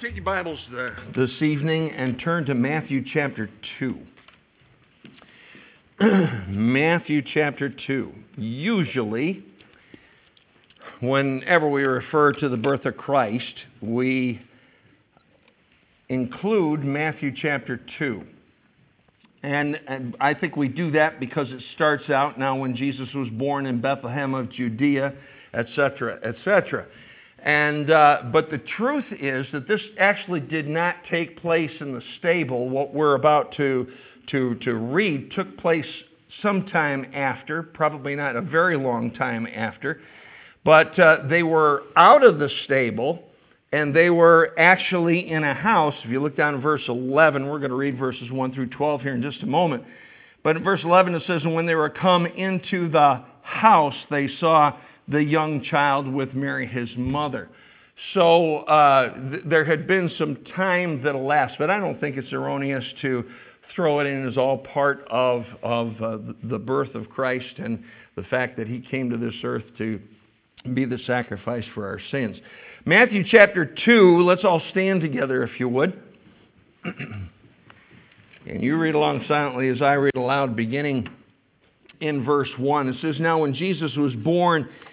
take your Bibles this evening and turn to Matthew chapter 2. Matthew chapter 2. Usually, whenever we refer to the birth of Christ, we include Matthew chapter 2. And, and, I think we do that because it starts out now when Jesus was born in Bethlehem of Judea, etc., etc. And, uh, but the truth is that this actually did not take place in the stable. What we're about to, to, to read took place sometime after, probably not a very long time after. But uh, they were out of the stable and they were actually in a house. If you look down at verse 11, we're going to read verses 1 through 12 here in just a moment. But in verse 11 it says, And when they were come into the house, they saw the young child with Mary, his mother. So uh, th- there had been some time that elapsed, but I don't think it's erroneous to throw it in as all part of, of uh, the birth of Christ and the fact that he came to this earth to be the sacrifice for our sins. Matthew chapter 2, let's all stand together if you would. and you read along silently as I read aloud, beginning in verse 1. It says, Now when Jesus was born,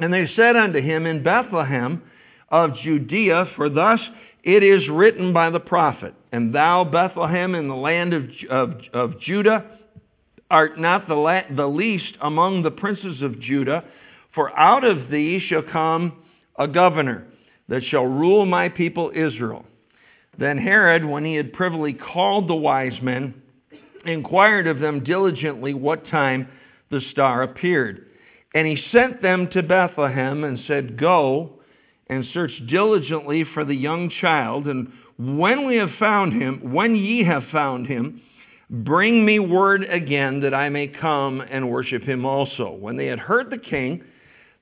And they said unto him, In Bethlehem of Judea, for thus it is written by the prophet, And thou, Bethlehem, in the land of, of, of Judah, art not the, la- the least among the princes of Judah, for out of thee shall come a governor that shall rule my people Israel. Then Herod, when he had privily called the wise men, inquired of them diligently what time the star appeared. And he sent them to Bethlehem and said, Go and search diligently for the young child, and when we have found him, when ye have found him, bring me word again that I may come and worship him also. When they had heard the king,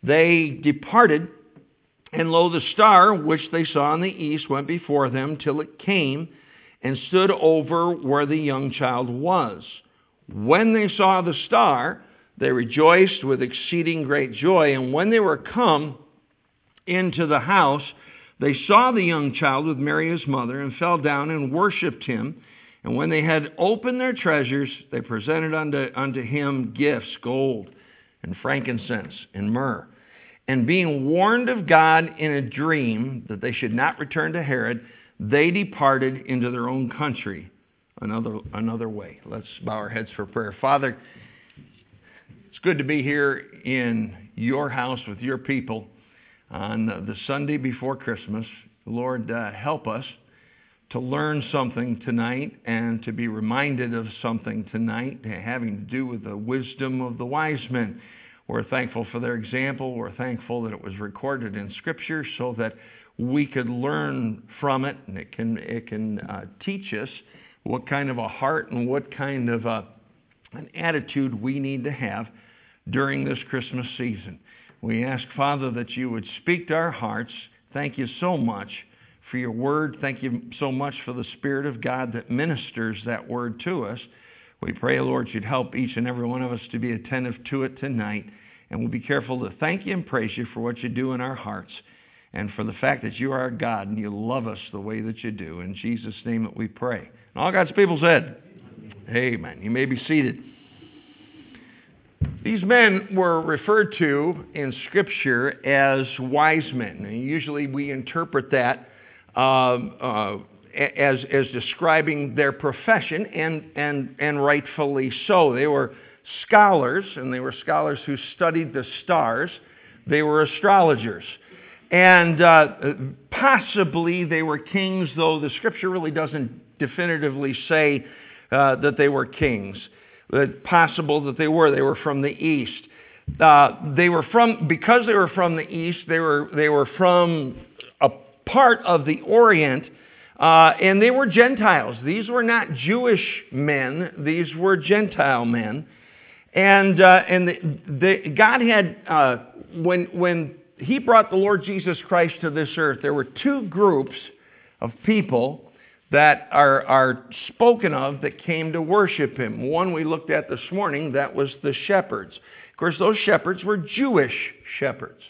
they departed, and lo, the star which they saw in the east went before them till it came and stood over where the young child was. When they saw the star, they rejoiced with exceeding great joy. And when they were come into the house, they saw the young child with Mary his mother, and fell down and worshipped him. And when they had opened their treasures, they presented unto, unto him gifts, gold and frankincense and myrrh. And being warned of God in a dream that they should not return to Herod, they departed into their own country another, another way. Let's bow our heads for prayer. Father, good to be here in your house with your people on the Sunday before Christmas. Lord, uh, help us to learn something tonight and to be reminded of something tonight having to do with the wisdom of the wise men. We're thankful for their example. We're thankful that it was recorded in Scripture so that we could learn from it and it can, it can uh, teach us what kind of a heart and what kind of a, an attitude we need to have during this Christmas season. We ask, Father, that you would speak to our hearts. Thank you so much for your word. Thank you so much for the Spirit of God that ministers that word to us. We pray, Lord, you'd help each and every one of us to be attentive to it tonight. And we'll be careful to thank you and praise you for what you do in our hearts and for the fact that you are God and you love us the way that you do. In Jesus' name that we pray. And all God's people said, Amen. You may be seated. These men were referred to in Scripture as wise men. And usually we interpret that uh, uh, as, as describing their profession, and, and, and rightfully so. They were scholars, and they were scholars who studied the stars. They were astrologers. And uh, possibly they were kings, though the Scripture really doesn't definitively say uh, that they were kings possible that they were. They were from the east. Uh, they were from because they were from the east. They were they were from a part of the Orient Uh, and they were Gentiles. These were not Jewish men, these were Gentile men. And, uh, and the, the, God had, uh, when, when He brought the Lord Jesus Christ to this earth, there were two groups of people that are, are spoken of that came to worship Him. One we looked at this morning, that was the shepherds. Of course, those shepherds were Jewish shepherds.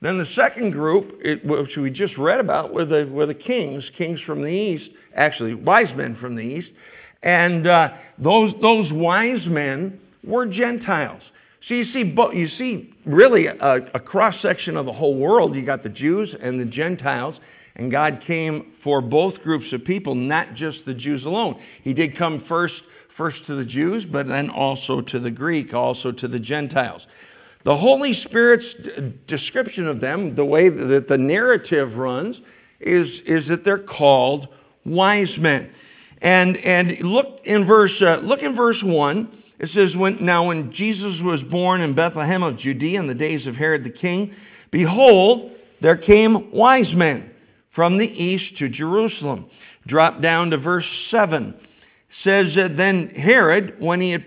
Then the second group, it, which we just read about, were the, were the kings, kings from the east, actually wise men from the east. And uh, those, those wise men were Gentiles. So you see, you see really a, a cross section of the whole world. You got the Jews and the Gentiles, and God came for both groups of people, not just the Jews alone. He did come first, first to the Jews, but then also to the Greek, also to the Gentiles. The Holy Spirit's description of them, the way that the narrative runs, is, is that they're called wise men. And, and look in verse, uh, look in verse 1. It says, when, Now when Jesus was born in Bethlehem of Judea in the days of Herod the king, behold, there came wise men from the east to Jerusalem. Drop down to verse 7. Says that Then Herod, when he had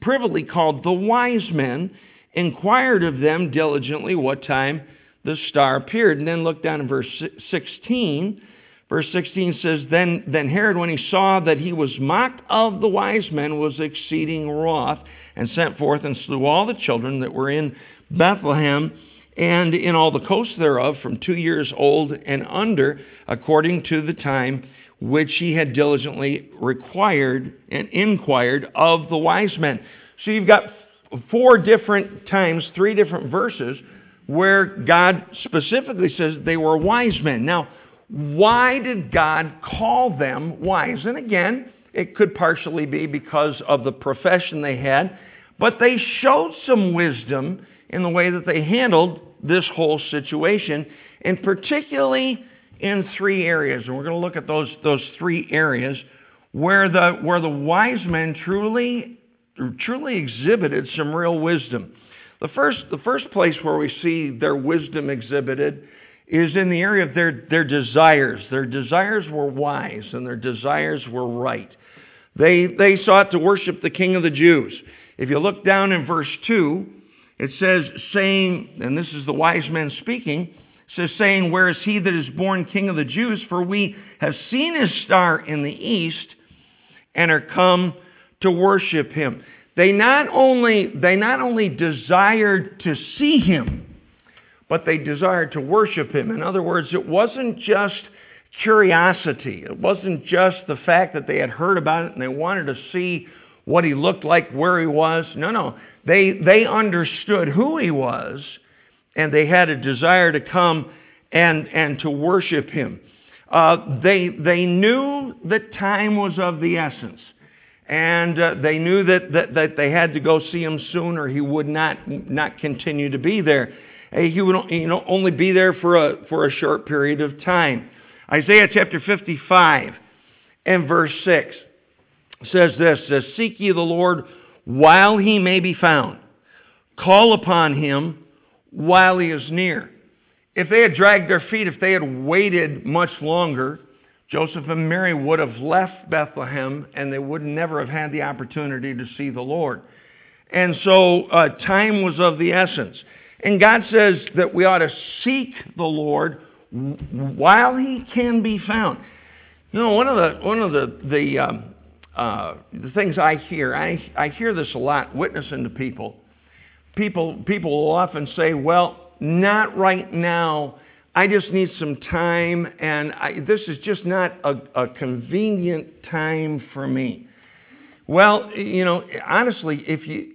privily called the wise men, inquired of them diligently what time the star appeared. And then look down in verse 16. Verse 16 says, then, then Herod, when he saw that he was mocked of the wise men, was exceeding wroth, and sent forth and slew all the children that were in Bethlehem and in all the coasts thereof, from two years old and under, according to the time which he had diligently required and inquired of the wise men. So you've got four different times, three different verses, where God specifically says they were wise men. Now, why did God call them wise? And again, it could partially be because of the profession they had, but they showed some wisdom in the way that they handled this whole situation, and particularly in three areas. And we're going to look at those, those three areas where the, where the wise men truly truly exhibited some real wisdom. The first, the first place where we see their wisdom exhibited is in the area of their, their desires. Their desires were wise and their desires were right. They, they sought to worship the King of the Jews. If you look down in verse 2, it says, saying, and this is the wise men speaking, says, saying, Where is he that is born King of the Jews? For we have seen his star in the east and are come to worship him. They not only, they not only desired to see him, but they desired to worship him. In other words, it wasn't just curiosity. It wasn't just the fact that they had heard about it and they wanted to see what he looked like, where he was. No, no. They, they understood who he was and they had a desire to come and, and to worship him. Uh, they, they knew that time was of the essence and uh, they knew that, that, that they had to go see him soon or he would not, not continue to be there. He would you know, only be there for a, for a short period of time. Isaiah chapter 55 and verse 6 says this, says, Seek ye the Lord while he may be found. Call upon him while he is near. If they had dragged their feet, if they had waited much longer, Joseph and Mary would have left Bethlehem and they would never have had the opportunity to see the Lord. And so uh, time was of the essence. And God says that we ought to seek the Lord while he can be found. You know, one of the one of the the, um, uh, the things I hear, I I hear this a lot, witnessing to people. People people will often say, "Well, not right now. I just need some time, and I, this is just not a, a convenient time for me. Well, you know, honestly, if you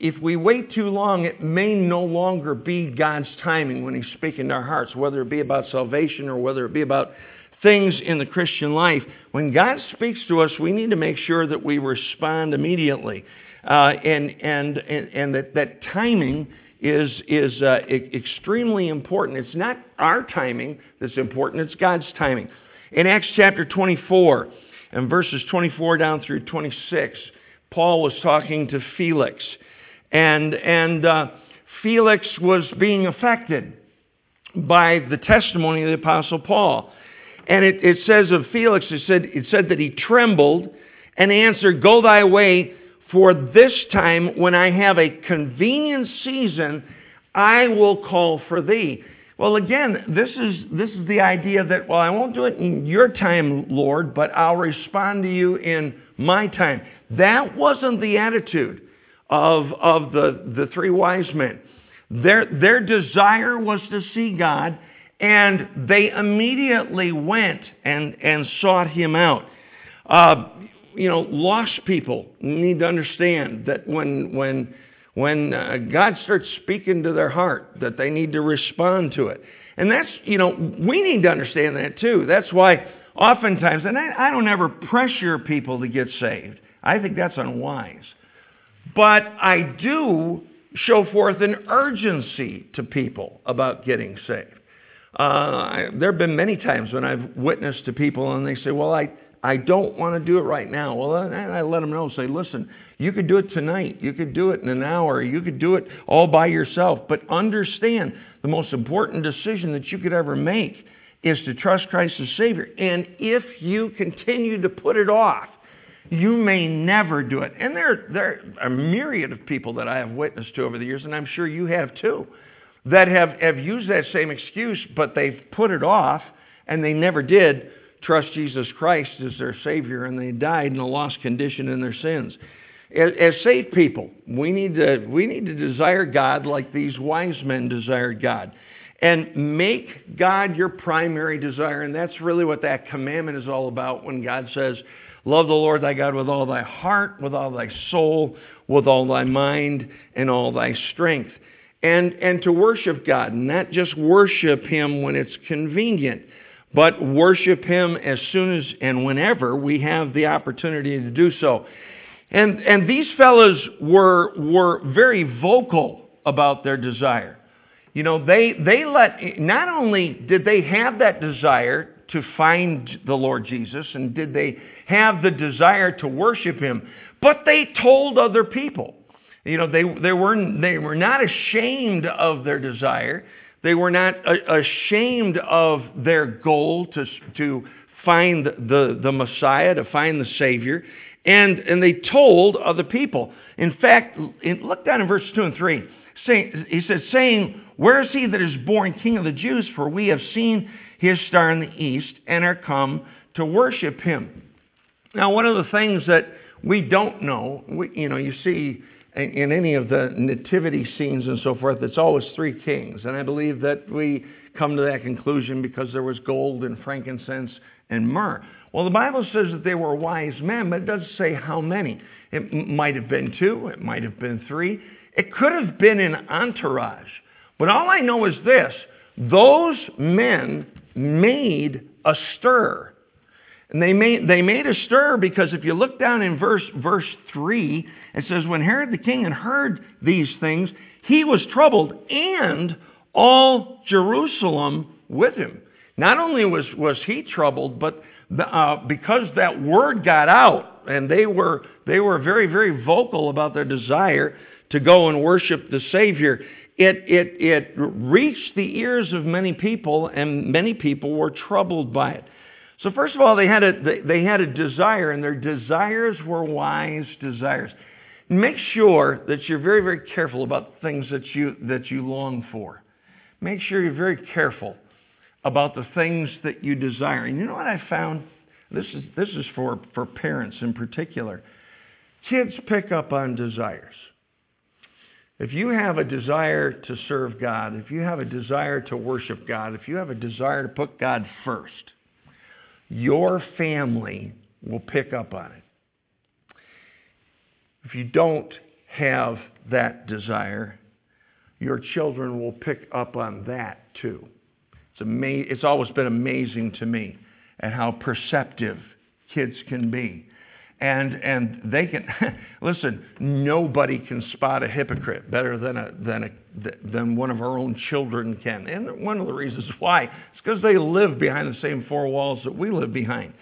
if we wait too long, it may no longer be God's timing when He's speaking to our hearts, whether it be about salvation or whether it be about things in the Christian life. When God speaks to us, we need to make sure that we respond immediately, uh, and and and, and that that timing is, is uh, extremely important. It's not our timing that's important, it's God's timing. In Acts chapter 24, and verses 24 down through 26, Paul was talking to Felix. And, and uh, Felix was being affected by the testimony of the Apostle Paul. And it, it says of Felix, it said, it said that he trembled and answered, Go thy way, for this time when I have a convenient season, I will call for thee. Well, again, this is, this is the idea that, well, I won't do it in your time, Lord, but I'll respond to you in my time. That wasn't the attitude of, of the, the three wise men. Their, their desire was to see God, and they immediately went and, and sought him out. Uh, you know, lost people need to understand that when, when, when uh, God starts speaking to their heart, that they need to respond to it. And that's, you know, we need to understand that too. That's why oftentimes, and I, I don't ever pressure people to get saved. I think that's unwise. But I do show forth an urgency to people about getting saved. Uh, I, there have been many times when I've witnessed to people and they say, well, I, I don't want to do it right now. Well, and I let them know, say, listen, you could do it tonight. You could do it in an hour. You could do it all by yourself. But understand the most important decision that you could ever make is to trust Christ as Savior. And if you continue to put it off, you may never do it. And there, there are a myriad of people that I have witnessed to over the years, and I'm sure you have too, that have, have used that same excuse, but they've put it off, and they never did trust Jesus Christ as their Savior, and they died in a lost condition in their sins. As, as saved people, we need, to, we need to desire God like these wise men desired God. And make God your primary desire. And that's really what that commandment is all about when God says, Love the Lord thy God with all thy heart, with all thy soul, with all thy mind, and all thy strength. And, and to worship God, not just worship him when it's convenient, but worship him as soon as and whenever we have the opportunity to do so. And, and these fellows were, were very vocal about their desire. You know, they, they let, not only did they have that desire to find the Lord Jesus and did they have the desire to worship him, but they told other people. You know, they, they, were, they were not ashamed of their desire. They were not uh, ashamed of their goal to, to find the, the Messiah, to find the Savior. And, and they told other people. In fact, look down in verses 2 and 3. Say, he says, saying, Where is he that is born King of the Jews? For we have seen his star in the east and are come to worship him. Now, one of the things that we don't know, we, you know, you see in, any of the nativity scenes and so forth, it's always three kings. And I believe that we come to that conclusion because there was gold and frankincense and myrrh. Well, the Bible says that they were wise men, but it doesn't say how many. It might have been two, it might have been three. It could have been an entourage. But all I know is this those men made a stir. And they made, they made a stir because if you look down in verse, verse 3, it says, When Herod the king had heard these things, he was troubled, and all Jerusalem with him. Not only was, was he troubled, but uh, because that word got out, and they were, they were very, very vocal about their desire to go and worship the Savior, it, it, it reached the ears of many people, and many people were troubled by it. So first of all, they had a, they had a desire, and their desires were wise desires. Make sure that you're very, very careful about things that you, that you long for. Make sure you're very careful about the things that you desire. And you know what I found? This is, this is for, for parents in particular. Kids pick up on desires. If you have a desire to serve God, if you have a desire to worship God, if you have a desire to put God first, your family will pick up on it. If you don't have that desire, your children will pick up on that too. It's, ama- it's always been amazing to me at how perceptive kids can be. And, and they can, listen, nobody can spot a hypocrite better than, a, than, a, than one of our own children can. And one of the reasons why is because they live behind the same four walls that we live behind.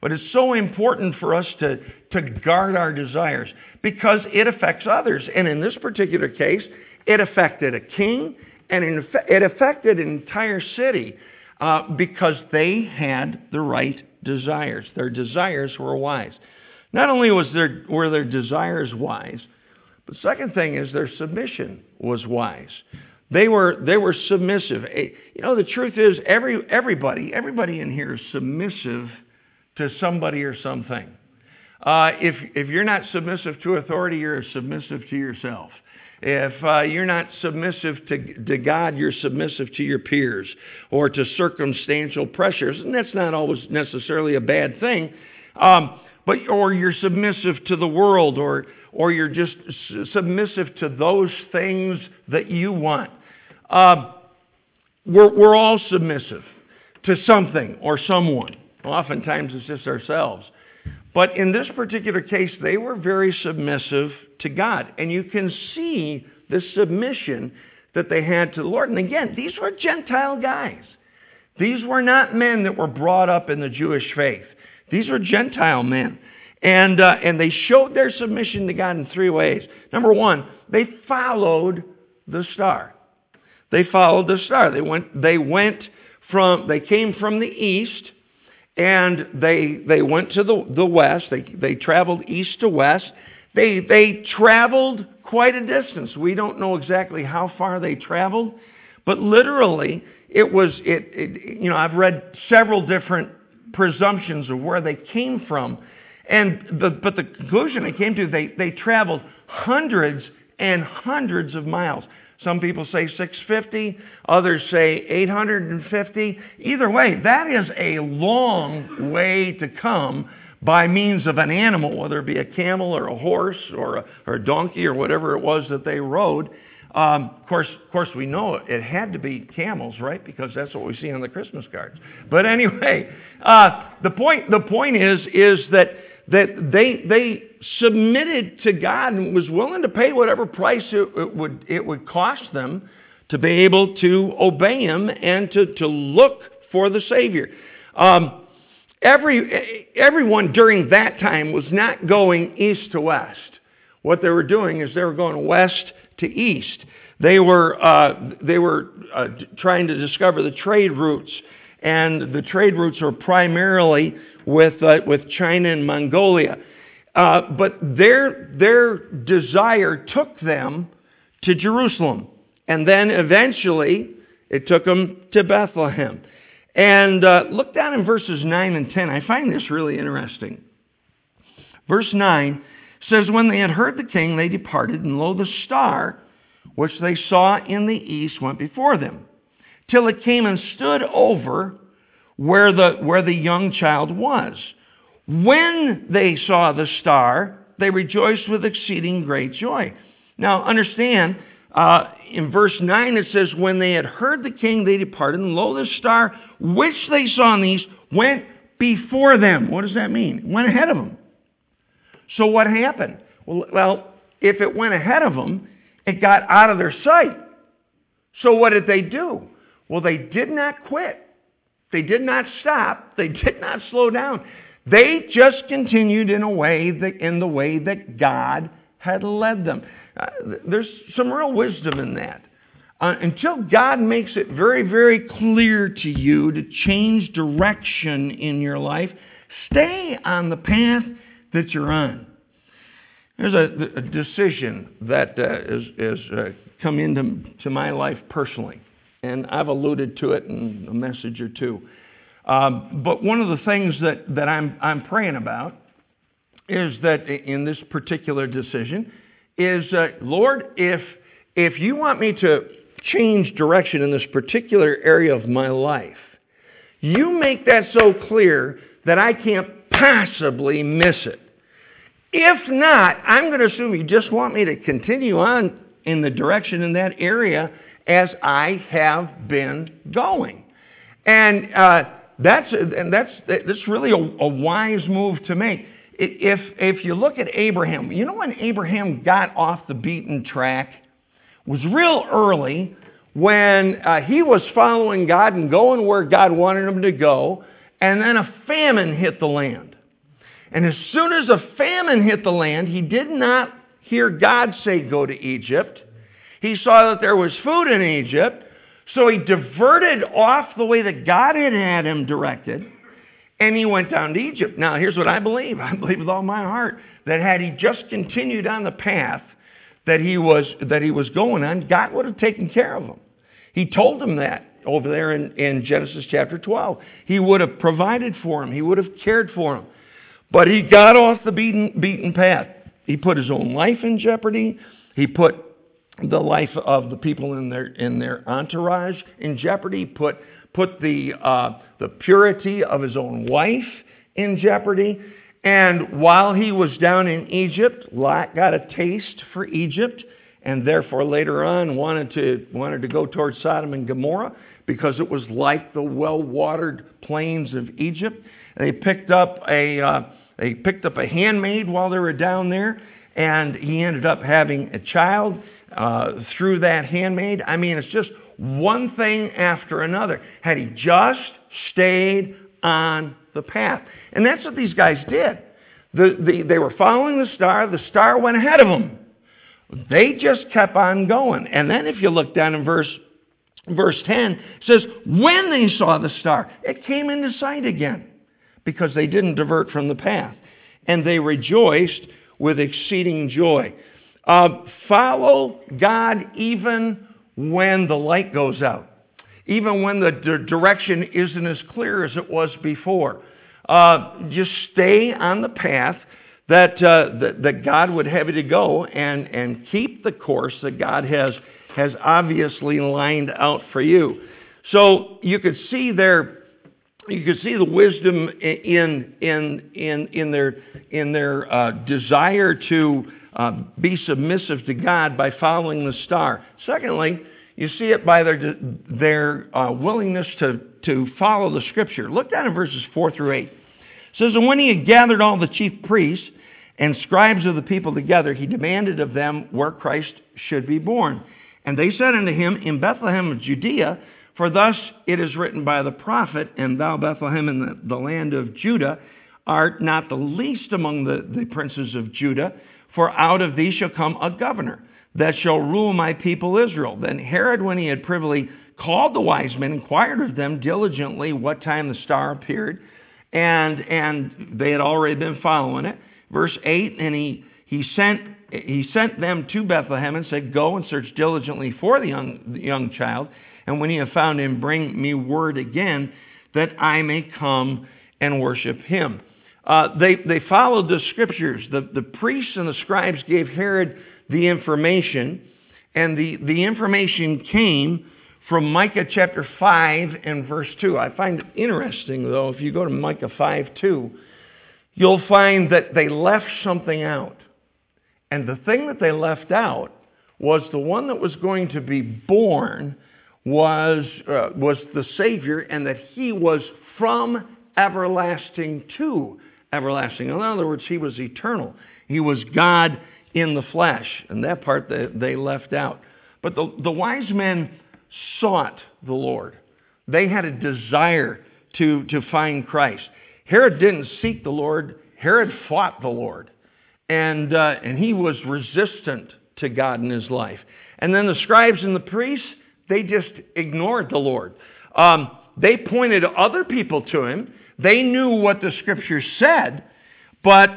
But it's so important for us to, to guard our desires because it affects others. And in this particular case, it affected a king and it affected an entire city. uh, because they had the right desires. Their desires were wise. Not only was their, were their desires wise, but second thing is their submission was wise. They were, they were submissive. Eh, you know, the truth is every, everybody, everybody in here is submissive to somebody or something. Uh, if, if you're not submissive to authority, you're submissive to yourself. If uh, you're not submissive to, to God, you're submissive to your peers or to circumstantial pressures. And that's not always necessarily a bad thing. Um, but, or you're submissive to the world or, or you're just submissive to those things that you want. Uh, we're, we're all submissive to something or someone. Oftentimes it's just ourselves. But in this particular case, they were very submissive to God. And you can see the submission that they had to the Lord. And again, these were Gentile guys. These were not men that were brought up in the Jewish faith. These were Gentile men. And, uh, and they showed their submission to God in three ways. Number one, they followed the star. They followed the star. They went, they went from, they came from the east and they, they went to the, the west. They, they traveled east to west. They, they traveled quite a distance. We don't know exactly how far they traveled, but literally it was, it, it, you know, I've read several different presumptions of where they came from. And the, but the conclusion I came to, they, they traveled hundreds and hundreds of miles. Some people say 650, others say 850. Either way, that is a long way to come by means of an animal, whether it be a camel or a horse or a, or a donkey or whatever it was that they rode. Um, of course, of course, we know it had to be camels, right? Because that's what we see on the Christmas cards. But anyway, uh, the point the point is is that that they they submitted to God and was willing to pay whatever price it, it would it would cost them to be able to obey Him and to to look for the Savior. Um, every everyone during that time was not going east to west. What they were doing is they were going west to east. They were uh, they were uh, trying to discover the trade routes, and the trade routes are primarily with, uh, with China and Mongolia. Uh, but their, their desire took them to Jerusalem. And then eventually it took them to Bethlehem. And uh, look down in verses 9 and 10. I find this really interesting. Verse 9 says, When they had heard the king, they departed, and lo, the star which they saw in the east went before them, till it came and stood over where the, where the young child was. When they saw the star, they rejoiced with exceeding great joy. Now, understand, uh, in verse 9 it says, When they had heard the king, they departed, and lo, the star which they saw in the east went before them. What does that mean? Went ahead of them. So what happened? Well, if it went ahead of them, it got out of their sight. So what did they do? Well, they did not quit. They did not stop. They did not slow down. They just continued in a way that, in the way that God had led them. Uh, there's some real wisdom in that. Uh, until God makes it very, very clear to you to change direction in your life, stay on the path that you're on. There's a, a decision that uh, has uh, come into to my life personally and I've alluded to it in a message or two. Um, but one of the things that, that I'm, I'm praying about is that in this particular decision is, uh, Lord, if, if you want me to change direction in this particular area of my life, you make that so clear that I can't possibly miss it. If not, I'm going to assume you just want me to continue on in the direction in that area as I have been going. And uh, that's and that's that's really a, a, wise move to make. If if you look at Abraham, you know when Abraham got off the beaten track was real early when uh, he was following God and going where God wanted him to go, and then a famine hit the land. And as soon as a famine hit the land, he did not hear God say, Go to Egypt. He saw that there was food in Egypt, So he diverted off the way that God had had him directed, and he went down to Egypt. Now, here's what I believe I believe with all my heart that had he just continued on the path that he was, that he was going on, God would have taken care of him. He told him that over there in, in Genesis chapter 12. He would have provided for him, he would have cared for him. But he got off the beaten, beaten path. He put his own life in jeopardy. He put the life of the people in their in their entourage in jeopardy. Put put the uh, the purity of his own wife in jeopardy. And while he was down in Egypt, Lot got a taste for Egypt, and therefore later on wanted to wanted to go towards Sodom and Gomorrah because it was like the well-watered plains of Egypt. And They picked up a uh, they picked up a handmaid while they were down there, and he ended up having a child uh, through that handmaid. I mean, it's just one thing after another. Had he just stayed on the path, and that's what these guys did. The, the, they were following the star. The star went ahead of them. They just kept on going. And then if you look down in verse verse 10, it says, when they saw the star, it came into sight again because they didn't divert from the path. And they rejoiced with exceeding joy. Uh, follow God even when the light goes out, even when the d- direction isn't as clear as it was before. Uh, just stay on the path that, uh, that, that God would have you to go and, and keep the course that God has, has obviously lined out for you. So you could see there you can see the wisdom in in in in their in their uh, desire to uh, be submissive to God by following the star. Secondly, you see it by their their uh, willingness to to follow the Scripture. Look down in verses four through eight. It says, and when he had gathered all the chief priests and scribes of the people together, he demanded of them where Christ should be born. And they said unto him, In Bethlehem of Judea. For thus it is written by the prophet, And thou, Bethlehem, in the, the land of Judah, art not the least among the, the princes of Judah, for out of thee shall come a governor that shall rule my people Israel. Then Herod, when he had privily called the wise men, inquired of them diligently what time the star appeared, and and they had already been following it. Verse eight, and he he sent he sent them to Bethlehem and said, Go and search diligently for the young the young child and when he have found him, bring me word again that I may come and worship him. Uh, they, they followed the scriptures. The, the priests and the scribes gave Herod the information, and the, the information came from Micah chapter 5 and verse 2. I find it interesting, though, if you go to Micah 5 2, you'll find that they left something out. And the thing that they left out was the one that was going to be born was, uh, was the Savior and that he was from everlasting to everlasting. In other words, he was eternal. He was God in the flesh. And that part they, they left out. But the, the wise men sought the Lord. They had a desire to, to find Christ. Herod didn't seek the Lord, Herod fought the Lord. And, uh, and he was resistant to God in his life. And then the scribes and the priests, they just ignored the Lord. Um, they pointed other people to him. They knew what the scripture said, but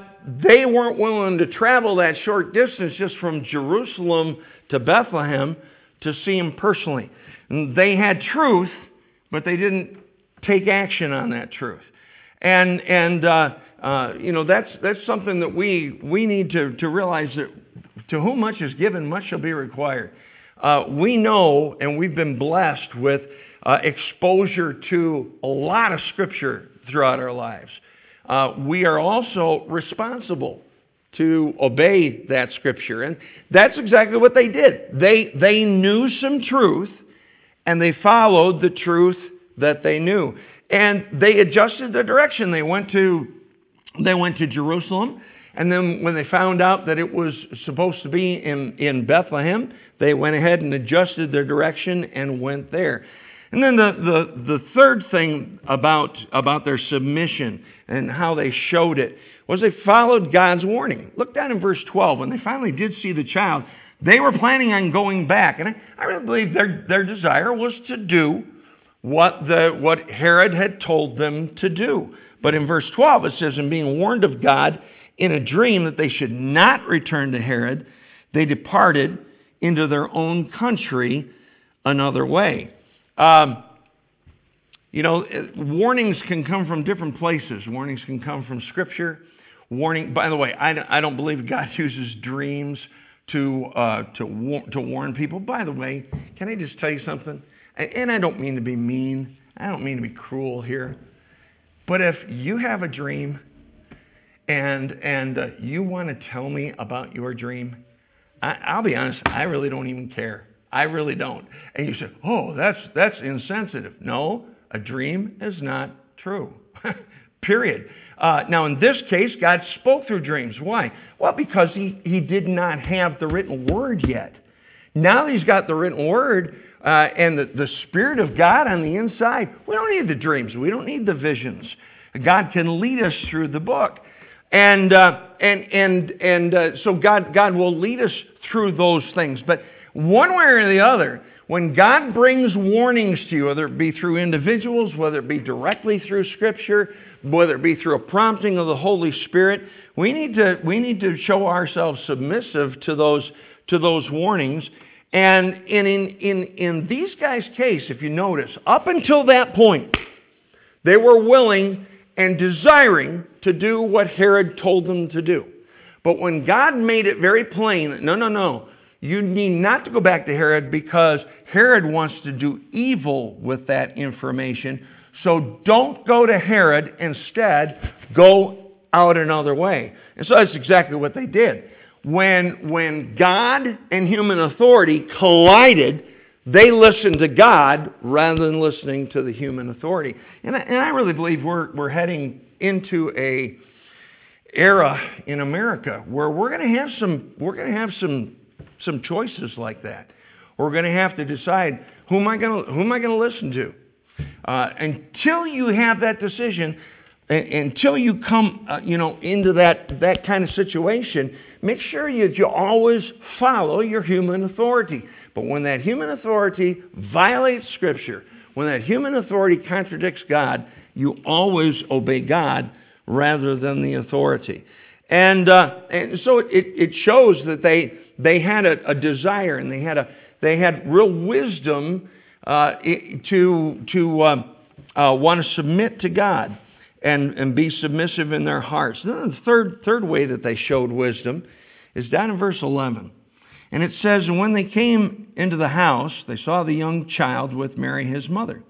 they weren't willing to travel that short distance just from Jerusalem to Bethlehem to see him personally. And they had truth, but they didn't take action on that truth. And and uh, uh, you know that's that's something that we we need to to realize that to whom much is given, much shall be required uh, we know and we've been blessed with uh, exposure to a lot of Scripture throughout our lives. Uh, we are also responsible to obey that Scripture. And that's exactly what they did. They, they knew some truth and they followed the truth that they knew. And they adjusted their direction. They went to, they went to Jerusalem. And then when they found out that it was supposed to be in, in Bethlehem, they went ahead and adjusted their direction and went there. And then the, the, the third thing about, about their submission and how they showed it was they followed God's warning. Look down in verse 12. When they finally did see the child, They were planning on going back. And I, I really believe their, their desire was to do what, the, what Herod had told them to do. But in verse 12, it says, And being warned of God in a dream that they should not return to Herod, they departed into their own country another way. Um, you know, warnings can come from different places. Warnings can come from Scripture. Warning, by the way, I, I don't believe God uses dreams to, uh, to, to warn people. By the way, can I just tell you something? And I don't mean to be mean, I don't mean to be cruel here. But if you have a dream and, and uh, you want to tell me about your dream, I, I'll be honest, I really don't even care. I really don't. And you say, oh, that's, that's insensitive. No, a dream is not true. Period. Uh, now, in this case, God spoke through dreams. Why? Well, because he, he did not have the written word yet. Now that he's got the written word uh, and the, the Spirit of God on the inside, we don't need the dreams. We don't need the visions. God can lead us through the book. And, uh, and, and, and uh, so God, God will lead us through those things. But one way or the other, when God brings warnings to you, whether it be through individuals, whether it be directly through Scripture, whether it be through a prompting of the Holy Spirit, we need to, we need to show ourselves submissive to those, to those warnings. And in, in, in, in these guys' case, if you notice, up until that point, they were willing and desiring to do what Herod told them to do. But when God made it very plain that no, no, no, you need not to go back to Herod because Herod wants to do evil with that information. So don't go to Herod. Instead, go out another way. And so that's exactly what they did. When, when God and human authority collided, they listen to God rather than listening to the human authority. And I, and I really believe we're, we're heading into a era in America where we're going to have some we're going to have some some choices like that. We're going to have to decide who am I going to who am I going to listen to. Uh, until you have that decision, until you come uh, you know into that that kind of situation, make sure you, you always follow your human authority. But when that human authority violates Scripture, when that human authority contradicts God, you always obey God rather than the authority. And, uh, and so it, it shows that they, they had a, a, desire and they had, a, they had real wisdom uh, to, to uh, uh want to submit to God and, and be submissive in their hearts. Then the third, third way that they showed wisdom is down in verse 11. And it says, And when they came into the house, they saw the young child with Mary his mother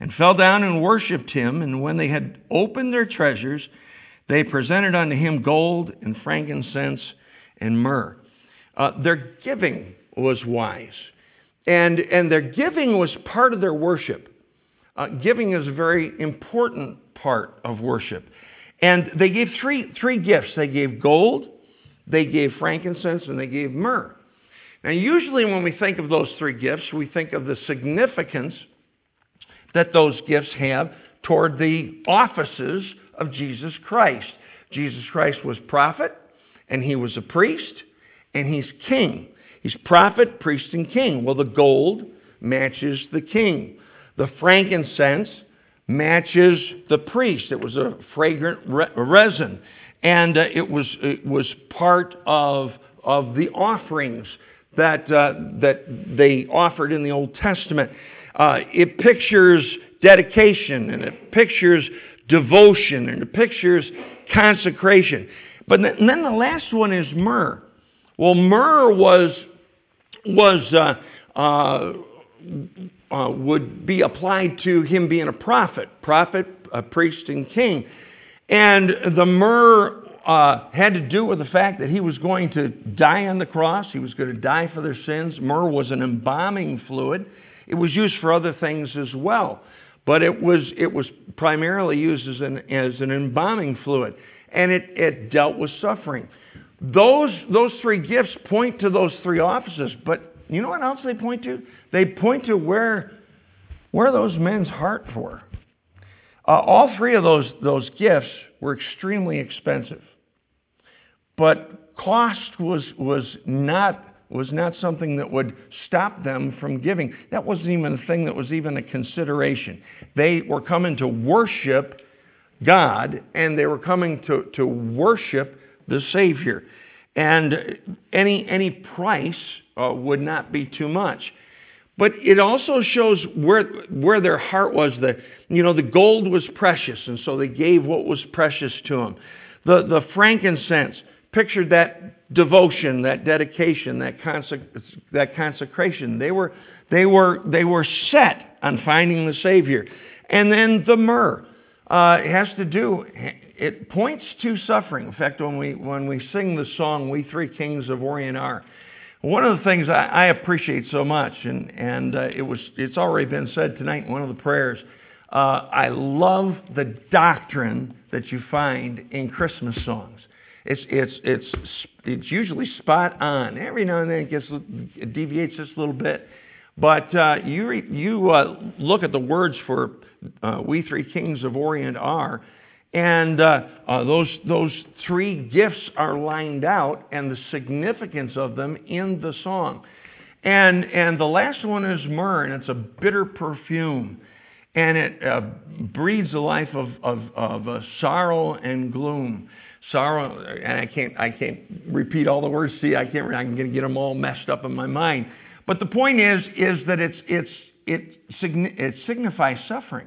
and fell down and worshipped him. And when they had opened their treasures, they presented unto him gold and frankincense and myrrh. Uh, their giving was wise. And, and their giving was part of their worship. Uh, giving is a very important part of worship. And they gave three, three gifts they gave gold, they gave frankincense, and they gave myrrh. Now, usually when we think of those three gifts, we think of the significance that those gifts have toward the offices of Jesus Christ. Jesus Christ was prophet, and he was a priest, and he's king. He's prophet, priest, and king. Well, the gold matches the king. The frankincense matches the priest. It was a fragrant resin, and uh, it was it was part of of the offerings that uh, that they offered in the Old Testament. Uh, it pictures dedication and it pictures devotion and it pictures consecration. But then the last one is myrrh. Well, myrrh was was uh, uh, uh, would be applied to him being a prophet, prophet, a priest, and king, and the myrrh uh, had to do with the fact that he was going to die on the cross. He was going to die for their sins. Myrrh was an embalming fluid. It was used for other things as well, but it was, it was primarily used as an, as an embalming fluid, and it, it dealt with suffering. Those, those three gifts point to those three offices, but you know what else they point to? They point to where, where those men's hearts were. Uh, all three of those, those gifts were extremely expensive. But cost was, was not was not something that would stop them from giving. That wasn't even a thing that was even a consideration. They were coming to worship God and they were coming to, to worship the Savior. And any, any price uh, would not be too much. But it also shows where, where their heart was. The, you know, the gold was precious, and so they gave what was precious to them. The, the frankincense pictured that devotion, that dedication, that, consec- that consecration. They were, they, were, they were set on finding the Savior. And then the myrrh uh, has to do, it points to suffering. In fact, when we, when we sing the song, We Three Kings of Orient Are, one of the things I, I appreciate so much, and, and uh, it was, it's already been said tonight in one of the prayers, uh, I love the doctrine that you find in Christmas songs. It's, it's, it's, it's usually spot on. Every now and then it, gets, it deviates just a little bit. But uh, you, you uh, look at the words for uh, We Three Kings of Orient Are, and uh, uh, those, those three gifts are lined out and the significance of them in the song. And, and the last one is myrrh, and it's a bitter perfume. And it uh, breeds a life of, of, of uh, sorrow and gloom. Sorrow, and I can't, I can't repeat all the words. See, I can't, I'm going to get them all messed up in my mind. But the point is, is that it's, it's, it, it signifies suffering.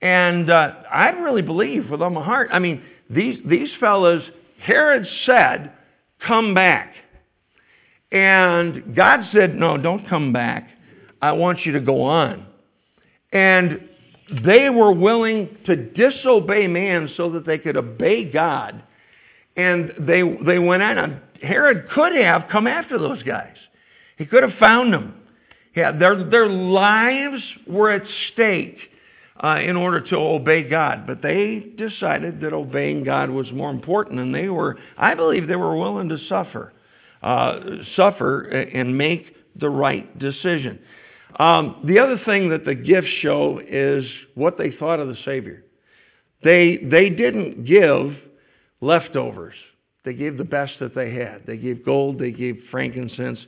And uh, I really believe with all my heart, I mean, these, these fellows, Herod said, come back. And God said, no, don't come back. I want you to go on. And they were willing to disobey man so that they could obey God. And they, they went on. Herod could have come after those guys. He could have found them. Yeah, their, their lives were at stake uh, in order to obey God. But they decided that obeying God was more important, and they were, I believe, they were willing to suffer, uh, suffer and make the right decision. Um, the other thing that the gifts show is what they thought of the Savior. They, they didn't give leftovers. They gave the best that they had. They gave gold, they gave frankincense,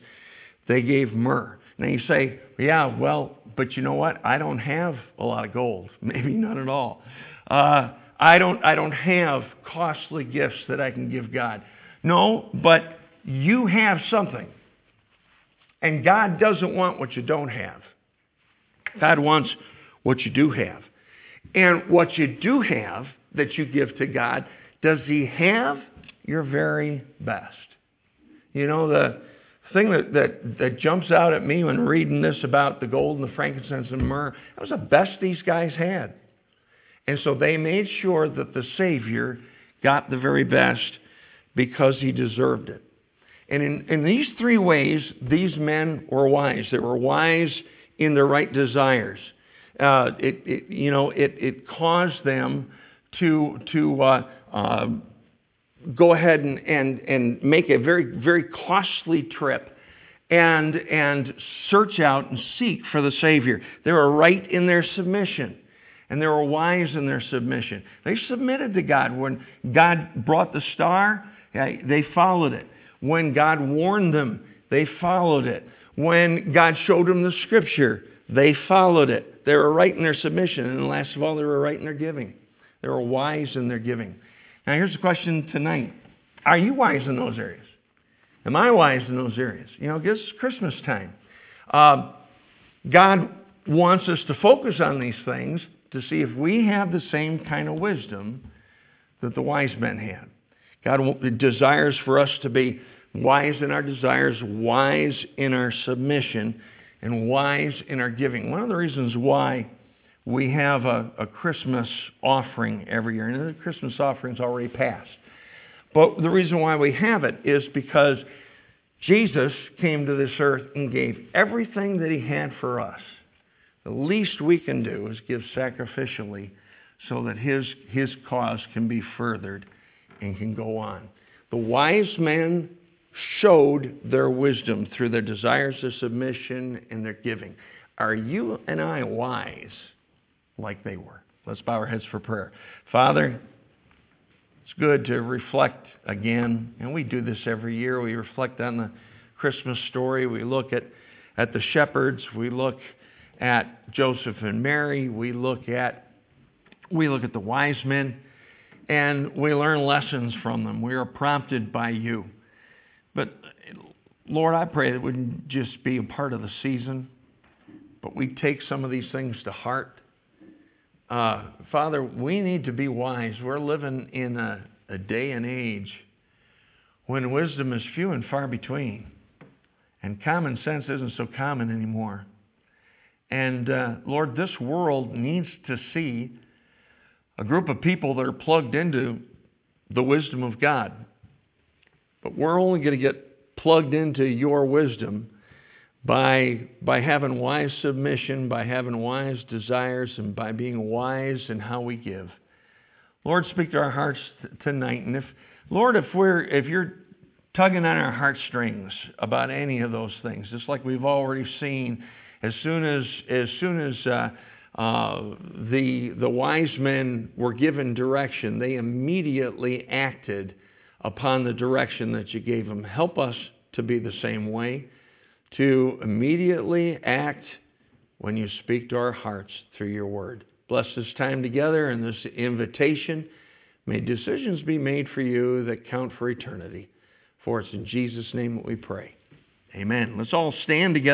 they gave myrrh. Now you say, yeah, well, but you know what? I don't have a lot of gold. Maybe none at all. Uh, I don't, I don't have costly gifts that I can give God. No, but you have something. And God doesn't want what you don't have. God wants what you do have. And what you do have that you give to God, does he have your very best? You know, the, thing that, that, that jumps out at me when reading this about the gold and the frankincense and myrrh, that was the best these guys had. And so they made sure that the Savior got the very best because he deserved it. And in, in these three ways, these men were wise. They were wise in their right desires. Uh, it, it, you know, it, it caused them to, to uh, uh, go ahead and, and, and make a very, very costly trip and, and search out and seek for the Savior. They were right in their submission. And they were wise in their submission. They submitted to God. When God brought the star, they followed it. When God warned them, they followed it. When God showed them the scripture, they followed it. They were right in their submission. And last of all, they were right in their giving. They were wise in their giving. Now, here's the question tonight Are you wise in those areas? Am I wise in those areas? You know, it's Christmas time. Uh, God wants us to focus on these things to see if we have the same kind of wisdom that the wise men had. God desires for us to be wise in our desires, wise in our submission, and wise in our giving. One of the reasons why we have a, a Christmas offering every year, and the Christmas offering's already passed. But the reason why we have it is because Jesus came to this earth and gave everything that he had for us. The least we can do is give sacrificially so that his, his cause can be furthered and can go on. The wise men showed their wisdom through their desires of submission and their giving. Are you and I wise? Like they were. Let's bow our heads for prayer. Father, it's good to reflect again, and we do this every year. We reflect on the Christmas story. We look at, at the shepherds. We look at Joseph and Mary. We look at, we look at the wise men and we learn lessons from them. We are prompted by you. But Lord, I pray that it wouldn't just be a part of the season, but we take some of these things to heart. Uh, Father, we need to be wise. We're living in a, a day and age when wisdom is few and far between, and common sense isn't so common anymore. And uh, Lord, this world needs to see a group of people that are plugged into the wisdom of God. But we're only going to get plugged into your wisdom by, by having wise submission, by having wise desires, and by being wise in how we give. Lord, speak to our hearts tonight. And if, Lord, if we're, if you're tugging on our heartstrings about any of those things, just like we've already seen, as soon as, as soon as, uh, uh, the, the wise men were given direction, they immediately acted upon the direction that you gave them. Help us to be the same way, to immediately act when you speak to our hearts through your word. Bless this time together and this invitation. May decisions be made for you that count for eternity. For it's in Jesus' name that we pray. Amen. Let's all stand together.